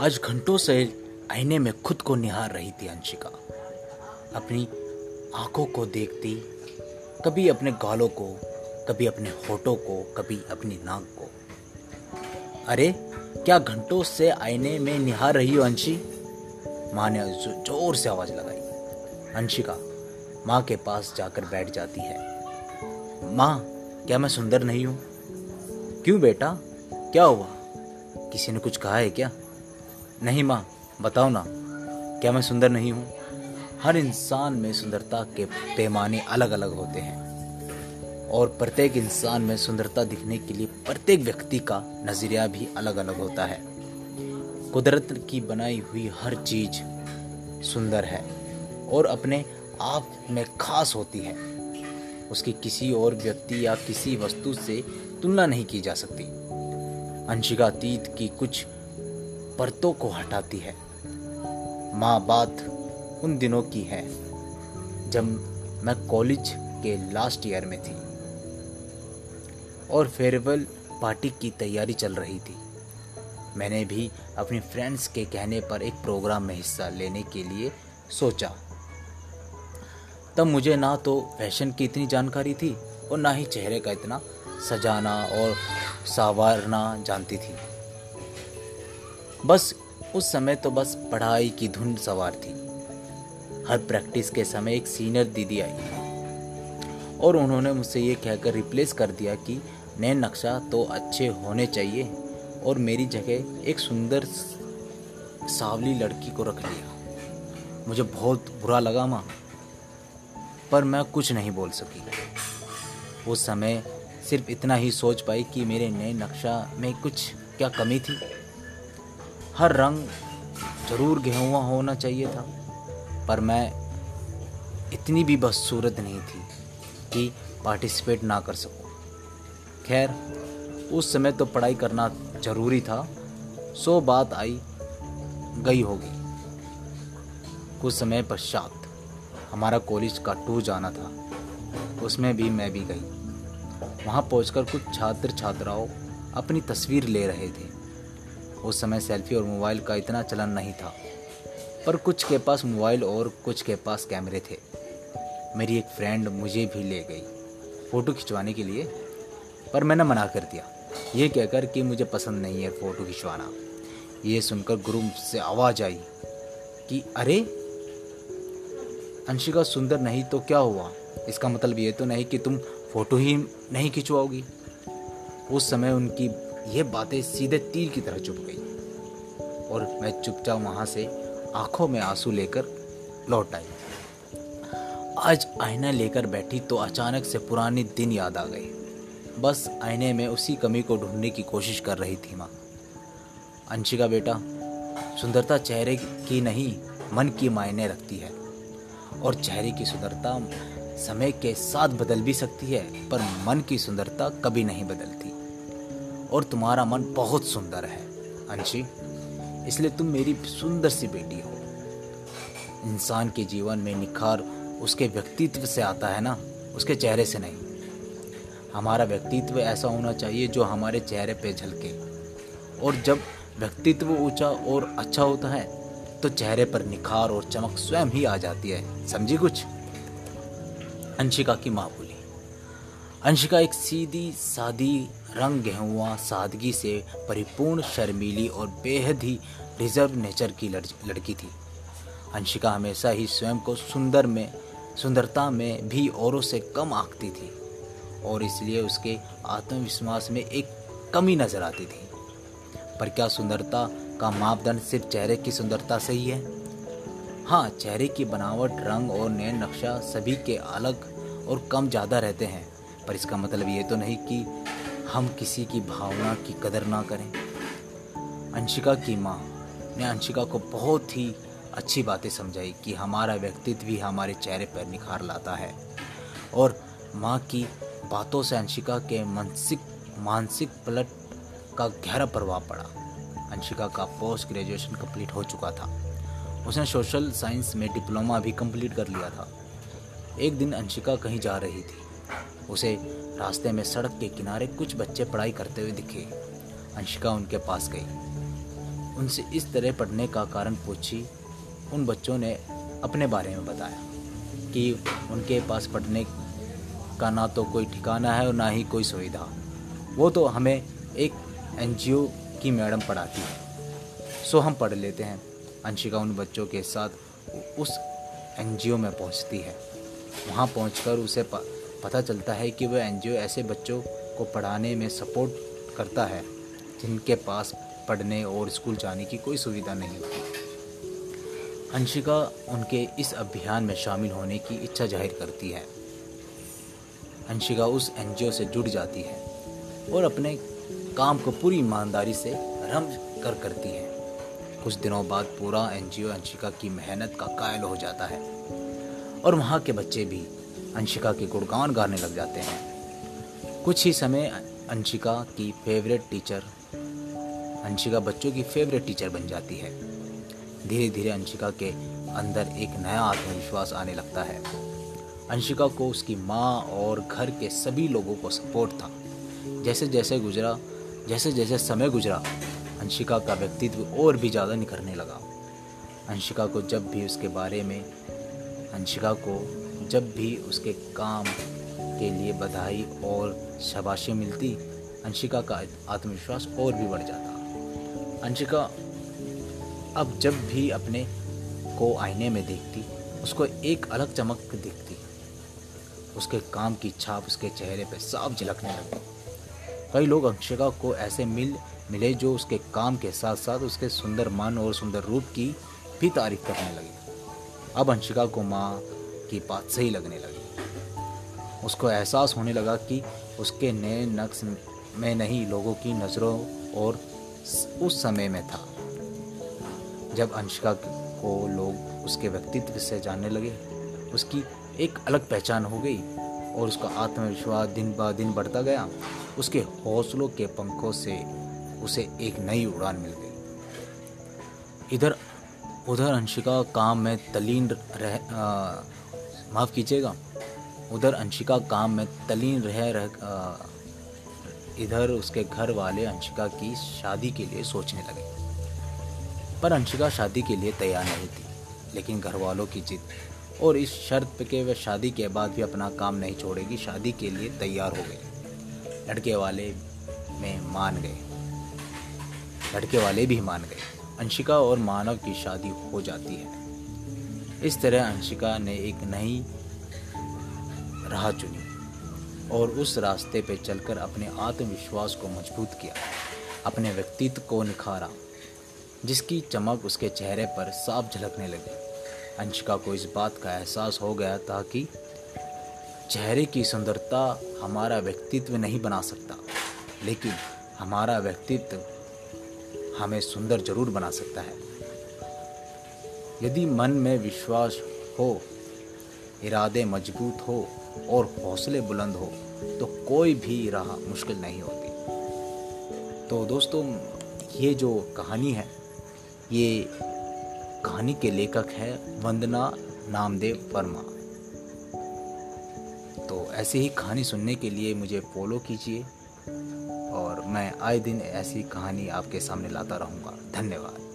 आज घंटों से आईने में खुद को निहार रही थी अंशिका। अपनी आँखों को देखती, कभी अपने गालों को, कभी अपने होठों को, कभी अपनी नाक को। अरे, क्या घंटों से आईने में निहार रही हो अंशी? माँ ने ज़ोर से आवाज़ लगाई। अंशिका माँ के पास जाकर बैठ जाती है। माँ, क्या मैं सुंदर नहीं हूँ? क्यों बेटा? क्या हुआ? किसी ने कुछ कहा है क्या? नहीं माँ, बताओ ना, क्या मैं सुंदर नहीं हूँ? हर इंसान में सुंदरता के पैमाने अलग अलग होते हैं। और प्रत्येक इंसान में सुंदरता दिखने के लिए प्रत्येक व्यक्ति का नज़रिया भी अलग अलग होता है। कुदरत की बनाई हुई हर चीज़ सुंदर है और अपने आप में खास होती है। उसकी किसी और व्यक्ति या किसी वस्तु से तुलना नहीं की जा सकती। अंशिका अतीत की कुछ परतों को हटाती है। माँ बात उन दिनों की है, जब मैं कॉलेज के लास्ट ईयर में थी और फेयरवेल पार्टी की तैयारी चल रही थी। मैंने भी अपने फ्रेंड्स के कहने पर एक प्रोग्राम में हिस्सा लेने के लिए सोचा। तब मुझे ना तो फ़ैशन की इतनी जानकारी थी और ना ही चेहरे का इतना सजाना और संवारना जानती थी। बस, उस समय तो बस पढ़ाई की धुन सवार थी। हर प्रैक्टिस के समय एक सीनियर दीदी आई और उन्होंने मुझसे ये कहकर रिप्लेस कर दिया कि नए नक्शा तो अच्छे होने चाहिए और मेरी जगह एक सुंदर सावली लड़की को रख लिया। मुझे बहुत बुरा लगा, माँ। पर मैं कुछ नहीं बोल सकी। उस समय सिर्फ़ इतना ही सोच पाई कि मेरे नए नक्शा में कुछ क्या कमी थी। हर रंग ज़रूर गेहुआ होना चाहिए था, पर मैं इतनी भी बदसूरत नहीं थी कि पार्टिसिपेट ना कर सकूँ। खैर, उस समय तो पढ़ाई करना ज़रूरी था, सो बात आई, गई होगी। कुछ समय पश्चात हमारा कॉलेज का टूर जाना था, उसमें भी मैं भी गई। वहाँ पहुंचकर कुछ छात्र छात्राओं अपनी तस्वीर ले रहे थे। उस समय सेल्फी और मोबाइल का इतना चलन नहीं था। पर कुछ के पास मोबाइल और कुछ के पास कैमरे थे। मेरी एक फ्रेंड मुझे भी ले गई फ़ोटो खिंचवाने के लिए, पर मैंने मना कर दिया। ये कहकर कि मुझे पसंद नहीं है फ़ोटो खिंचवाना। ये सुनकर गुरु से आवाज़ आई कि, अरे, अंशिका सुंदर नहीं तो क्या हुआ? इसका मतलब ये तो नहीं कि तुम फ़ोटो ही नहीं खिंचवाओगी। उस समय उनकी ये बातें सीधे तीर की तरह चुप गई। और मैं चुपचाप वहाँ से आँखों में आँसू लेकर लौट आई। आज आईना लेकर बैठी तो अचानक से पुराने दिन याद आ गए बस आईने में उसी कमी को ढूँढने की कोशिश कर रही थी माँ। अंशिका बेटा, सुंदरता चेहरे की नहीं, मन की मायने रखती है। और चेहरे की सुंदरता समय के साथ बदल भी सकती है, पर मन की सुंदरता कभी नहीं बदलती। और तुम्हारा मन बहुत सुंदर है। अंशी, इसलिए तुम मेरी सुंदर सी बेटी हो। इंसान के जीवन में निखार उसके व्यक्तित्व से आता है ना? उसके चेहरे से नहीं। हमारा व्यक्तित्व ऐसा होना चाहिए जो हमारे चेहरे पे झलके। और जब व्यक्तित्व ऊँचा और अच्छा होता है तो चेहरे पर निखार और चमक स्वयं ही आ जाती है। समझी कुछ? अंशिका की माँ बोली। अंशिका एक सीधी, सादी रंग गेहुआ सादगी से परिपूर्ण शर्मीली और बेहद ही रिज़र्व नेचर की लड़की थी। अंशिका हमेशा ही स्वयं को सुंदर में, सुंदरता में भी औरों से कम आंकती थी और इसलिए उसके आत्मविश्वास में एक कमी नज़र आती थी। पर क्या सुंदरता का मापदंड सिर्फ़ चेहरे की सुंदरता से ही है? हाँ चेहरे की बनावट, रंग और नए नक्शा सभी के अलग और कम ज़्यादा रहते हैं, पर इसका मतलब ये तो नहीं कि हम किसी की भावना की कदर ना करें। अंशिका की माँ, ने अंशिका को बहुत ही अच्छी बातें समझाई कि हमारा व्यक्तित्व भी हमारे चेहरे पर निखार लाता है। और माँ की बातों से अंशिका के मानसिक मानसिक पलट का गहरा प्रभाव पड़ा। अंशिका का पोस्ट ग्रेजुएशन कंप्लीट हो चुका था। उसने सोशल साइंस में डिप्लोमा भी कंप्लीट कर लिया था। एक दिन अंशिका कहीं जा रही थी। उसे रास्ते में सड़क के किनारे कुछ बच्चे पढ़ाई करते हुए दिखे। अंशिका उनके पास गई। उनसे इस तरह पढ़ने का कारण पूछी, उन बच्चों ने अपने बारे में बताया कि उनके पास पढ़ने का ना तो कोई ठिकाना है और ना ही कोई सुविधा। वो तो हमें एक एनजीओ की मैडम पढ़ाती है। सो हम पढ़ लेते हैं। अंशिका उन बच्चों के साथ उस एनजीओ में पहुँचती है। वहाँ पहुंचकर उसे पता चलता है कि वह एनजीओ ऐसे बच्चों को पढ़ाने में सपोर्ट करता है, जिनके पास पढ़ने और स्कूल जाने की कोई सुविधा नहीं होती। अंशिका उनके इस अभियान में शामिल होने की इच्छा ज़ाहिर करती है। अंशिका उस एनजीओ से जुड़ जाती है और अपने काम को पूरी ईमानदारी से रम कर करती है। कुछ दिनों बाद पूरा एनजीओ अंशिका की मेहनत का कायल हो जाता है और वहाँ के बच्चे भी अंशिका के गुणगान गाने लग जाते हैं। कुछ ही समय अंशिका की फेवरेट टीचर अंशिका बच्चों की फेवरेट टीचर बन जाती है। धीरे धीरे अंशिका के अंदर एक नया आत्मविश्वास आने लगता है। अंशिका को उसकी माँ और घर के सभी लोगों को सपोर्ट था। जैसे जैसे गुजरा जैसे जैसे समय गुजरा, अंशिका का व्यक्तित्व और भी ज़्यादा निखरने लगा। अंशिका को जब भी उसके बारे में, अंशिका को जब भी उसके काम के लिए बधाई और शाबाशी मिलती, अंशिका का आत्मविश्वास और भी बढ़ जाता। अंशिका अब जब भी अपने को आईने में देखती, उसको एक अलग चमक दिखती। उसके काम की छाप उसके चेहरे पर साफ़ झलकने लगी कई लोग अंशिका को ऐसे मिल, मिले जो उसके काम के साथ साथ उसके सुंदर मन और सुंदर रूप की भी तारीफ़ करने लगे। अब अंशिका को माँ की बात सही लगने लगी। उसको एहसास होने लगा कि उसके नए नक्श में नहीं, लोगों की नज़रों और उस समय में था। जब अंशिका को लोग उसके व्यक्तित्व से जानने लगे, उसकी एक अलग पहचान हो गई और उसका आत्मविश्वास दिन ब दिन बढ़ता गया। उसके हौसलों के पंखों से उसे एक नई उड़ान मिल गई। इधर, उधर अंशिका काम में तलीन रह माफ़ कीजिएगा, उधर अंशिका काम में तलीन रह रह इधर उसके घर वाले अंशिका की शादी के लिए सोचने लगे। पर अंशिका शादी के लिए तैयार नहीं थी, लेकिन घर वालों की जिद और इस शर्त के वह शादी के बाद भी अपना काम नहीं छोड़ेगी, शादी के लिए तैयार हो गए लड़के वाले में मान गए। लड़के वाले भी मान गए। अंशिका और मानव की शादी हो जाती है। इस तरह अंशिका ने एक नई राह चुनी और उस रास्ते पे चलकर अपने आत्मविश्वास को मज़बूत किया, अपने व्यक्तित्व को निखारा, जिसकी चमक उसके चेहरे पर साफ़ झलकने लगी। अंशिका को इस बात का एहसास हो गया था कि चेहरे की सुंदरता हमारा व्यक्तित्व नहीं बना सकता, लेकिन हमारा व्यक्तित्व हमें सुंदर ज़रूर बना सकता है। यदि मन में विश्वास हो, इरादे मज़बूत हो और हौसले बुलंद हो तो कोई भी राह मुश्किल नहीं होती। तो दोस्तों, ये जो कहानी है, ये कहानी के लेखक है वंदना नामदेव वर्मा। तो ऐसी ही कहानी सुनने के लिए मुझे फॉलो कीजिए और मैं आए दिन ऐसी कहानी आपके सामने लाता रहूँगा। धन्यवाद।